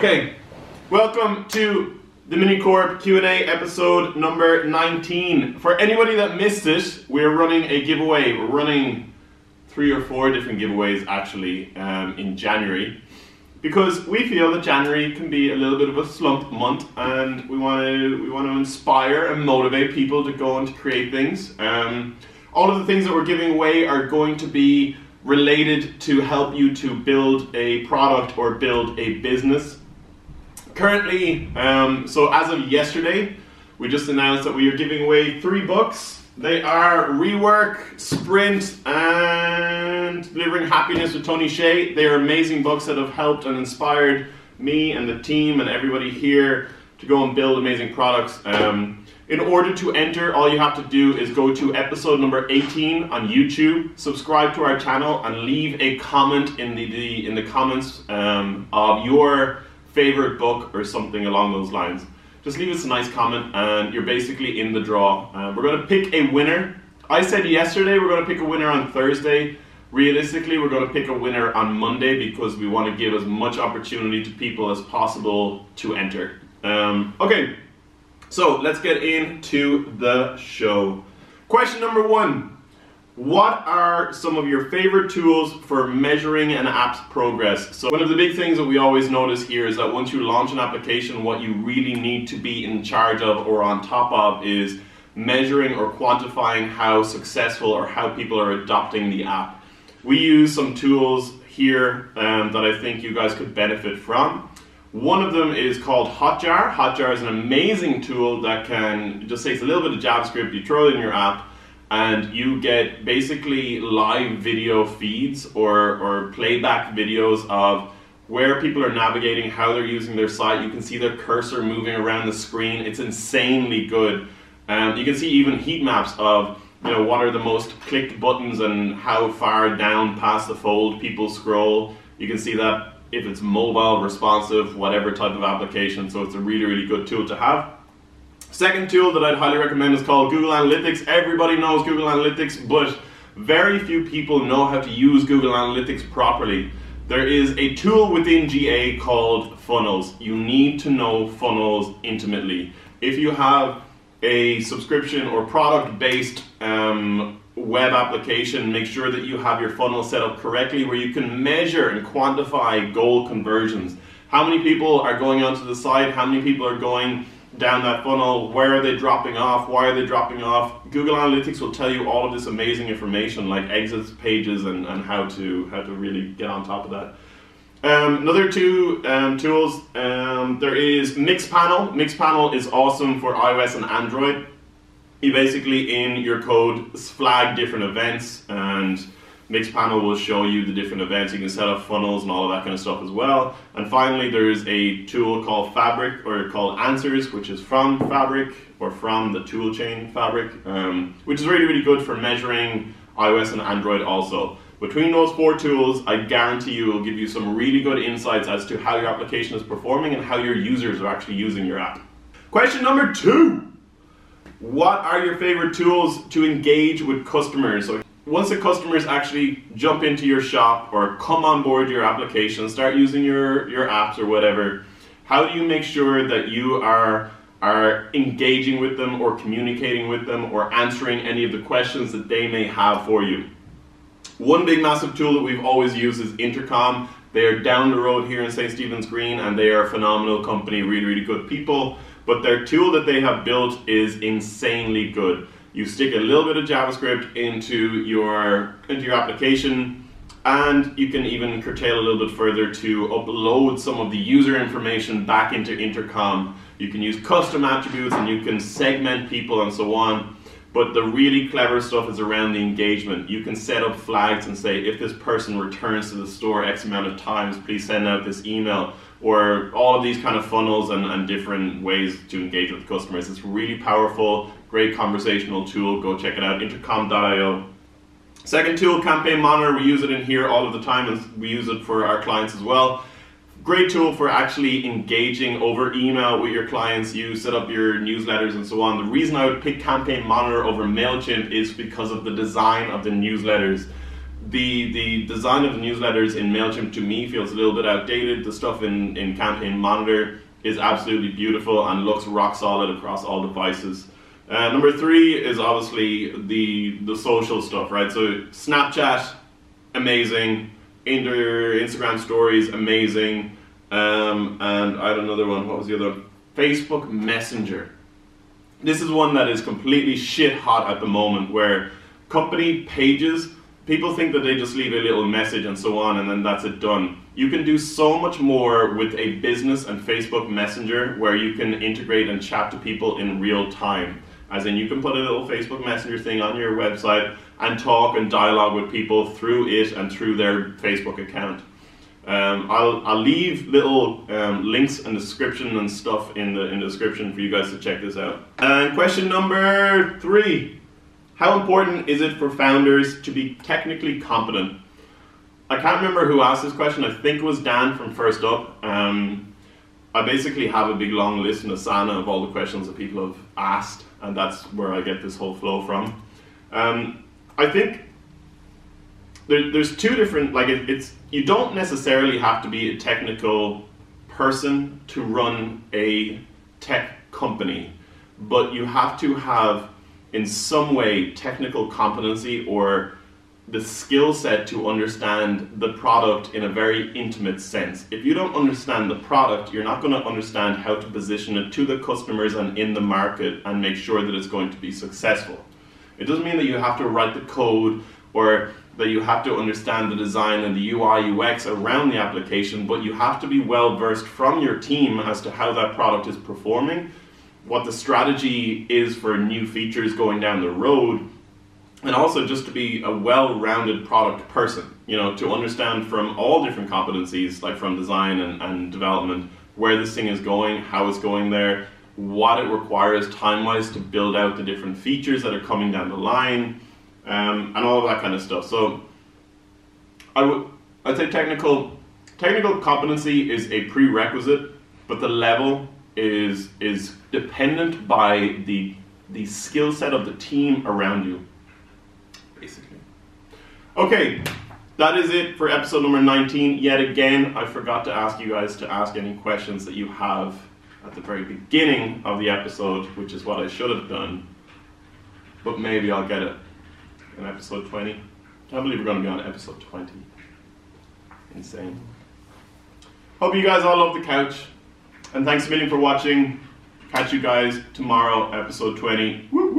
Okay, welcome to the Minicorp Q&A episode number 19. For anybody that missed it, we're running a giveaway. We're running three or four different giveaways actually um, in January because we feel that January can be a little bit of a slump month and we want to we want to inspire and motivate people to go and to create things. Um, all of the things that we're giving away are going to be related to help you to build a product or build a business currently, um, so as of yesterday, we just announced that we are giving away three books. They are Rework, Sprint, and Delivering Happiness with Tony Hsieh. They are amazing books that have helped and inspired me and the team and everybody here to go and build amazing products. Um, in order to enter, all you have to do is go to episode number 18 on YouTube, subscribe to our channel, and leave a comment in the, the in the comments um, of your favorite book or something along those lines. Just leave us a nice comment and you're basically in the draw. Uh, we're going to pick a winner. I said yesterday we're going to pick a winner on Thursday. Realistically, we're going to pick a winner on Monday because we want to give as much opportunity to people as possible to enter. Um, okay, so let's get into the show. Question number one what are some of your favorite tools for measuring an app's progress? So one of the big things that we always notice here is that once you launch an application, what you really need to be in charge of or on top of is measuring or quantifying how successful or how people are adopting the app. We use some tools here um, that I think you guys could benefit from. One of them is called Hotjar. Hotjar is an amazing tool that can, just takes a little bit of JavaScript, you throw it in your app, and you get basically live video feeds or, or playback videos of where people are navigating, how they're using their site. You can see their cursor moving around the screen. It's insanely good. Um, you can see even heat maps of you know what are the most clicked buttons and how far down past the fold people scroll. You can see that if it's mobile, responsive, whatever type of application. So it's a really, really good tool to have. Second tool that I'd highly recommend is called Google Analytics. Everybody knows Google Analytics, but very few people know how to use Google Analytics properly. There is a tool within GA called Funnels. You need to know funnels intimately. If you have a subscription or product based um, web application, make sure that you have your funnel set up correctly where you can measure and quantify goal conversions. How many people are going onto the site? How many people are going down that funnel, where are they dropping off, why are they dropping off. Google Analytics will tell you all of this amazing information like exits pages and, and how to how to really get on top of that. Um, another two um, tools, um, there is Mixpanel. Mixpanel is awesome for iOS and Android. You basically in your code flag different events and Mixpanel will show you the different events. You can set up funnels and all of that kind of stuff as well. And finally, there's a tool called Fabric or called Answers, which is from Fabric or from the toolchain Fabric, um, which is really, really good for measuring iOS and Android also. Between those four tools, I guarantee you will give you some really good insights as to how your application is performing and how your users are actually using your app. Question number two. What are your favorite tools to engage with customers? So once the customers actually jump into your shop or come on board your application, start using your, your apps or whatever, how do you make sure that you are are engaging with them or communicating with them or answering any of the questions that they may have for you. One big massive tool that we've always used is Intercom. They are down the road here in St. Stephen's Green and they are a phenomenal company, really, really good people. But their tool that they have built is insanely good you stick a little bit of JavaScript into your into your application and you can even curtail a little bit further to upload some of the user information back into Intercom. You can use custom attributes and you can segment people and so on. But the really clever stuff is around the engagement. You can set up flags and say, if this person returns to the store X amount of times, please send out this email. Or all of these kind of funnels and, and different ways to engage with customers. It's really powerful, great conversational tool. Go check it out, intercom.io. Second tool, Campaign Monitor. We use it in here all of the time and we use it for our clients as well great tool for actually engaging over email with your clients. You set up your newsletters and so on. The reason I would pick Campaign Monitor over MailChimp is because of the design of the newsletters. the the design of the newsletters in Mailchimp to me feels a little bit outdated. The stuff in in Campaign Monitor is absolutely beautiful and looks rock solid across all devices. Uh, number three is obviously the the social stuff, right? So Snapchat, amazing. Inter Instagram stories, amazing. Um, and I had another one. What was the other? Facebook Messenger. This is one that is completely shit hot at the moment, where company pages people think that they just leave a little message and so on and then that's it done. You can do so much more with a business and Facebook Messenger where you can integrate and chat to people in real time. As in, you can put a little Facebook Messenger thing on your website and talk and dialogue with people through it and through their Facebook account. Um, I'll, I'll leave little um, links and description and stuff in the, in the description for you guys to check this out. And question number three how important is it for founders to be technically competent? I can't remember who asked this question. I think it was Dan from First Up. Um, I basically have a big long list in Asana of all the questions that people have asked, and that's where I get this whole flow from. Um, I think there, there's two different like it, it's you don't necessarily have to be a technical person to run a tech company, but you have to have in some way technical competency or the skill set to understand the product in a very intimate sense. If you don't understand the product, you're not going to understand how to position it to the customers and in the market and make sure that it's going to be successful. It doesn't mean that you have to write the code or that you have to understand the design and the UI UX around the application, but you have to be well versed from your team as to how that product is performing what the strategy is for new features going down the road, and also just to be a well-rounded product person, you know, to understand from all different competencies, like from design and, and development, where this thing is going, how it's going there, what it requires time-wise to build out the different features that are coming down the line, um, and all of that kind of stuff. So I would I'd say technical technical competency is a prerequisite, but the level is is dependent by the the skill set of the team around you basically. Okay that is it for episode number 19 yet again i forgot to ask you guys to ask any questions that you have at the very beginning of the episode which is what i should have done. But maybe i'll get it in episode 20 i believe we're going to be on episode 20 insane. Hope you guys all love the couch. And thanks a million for watching. Catch you guys tomorrow, episode 20. Woo!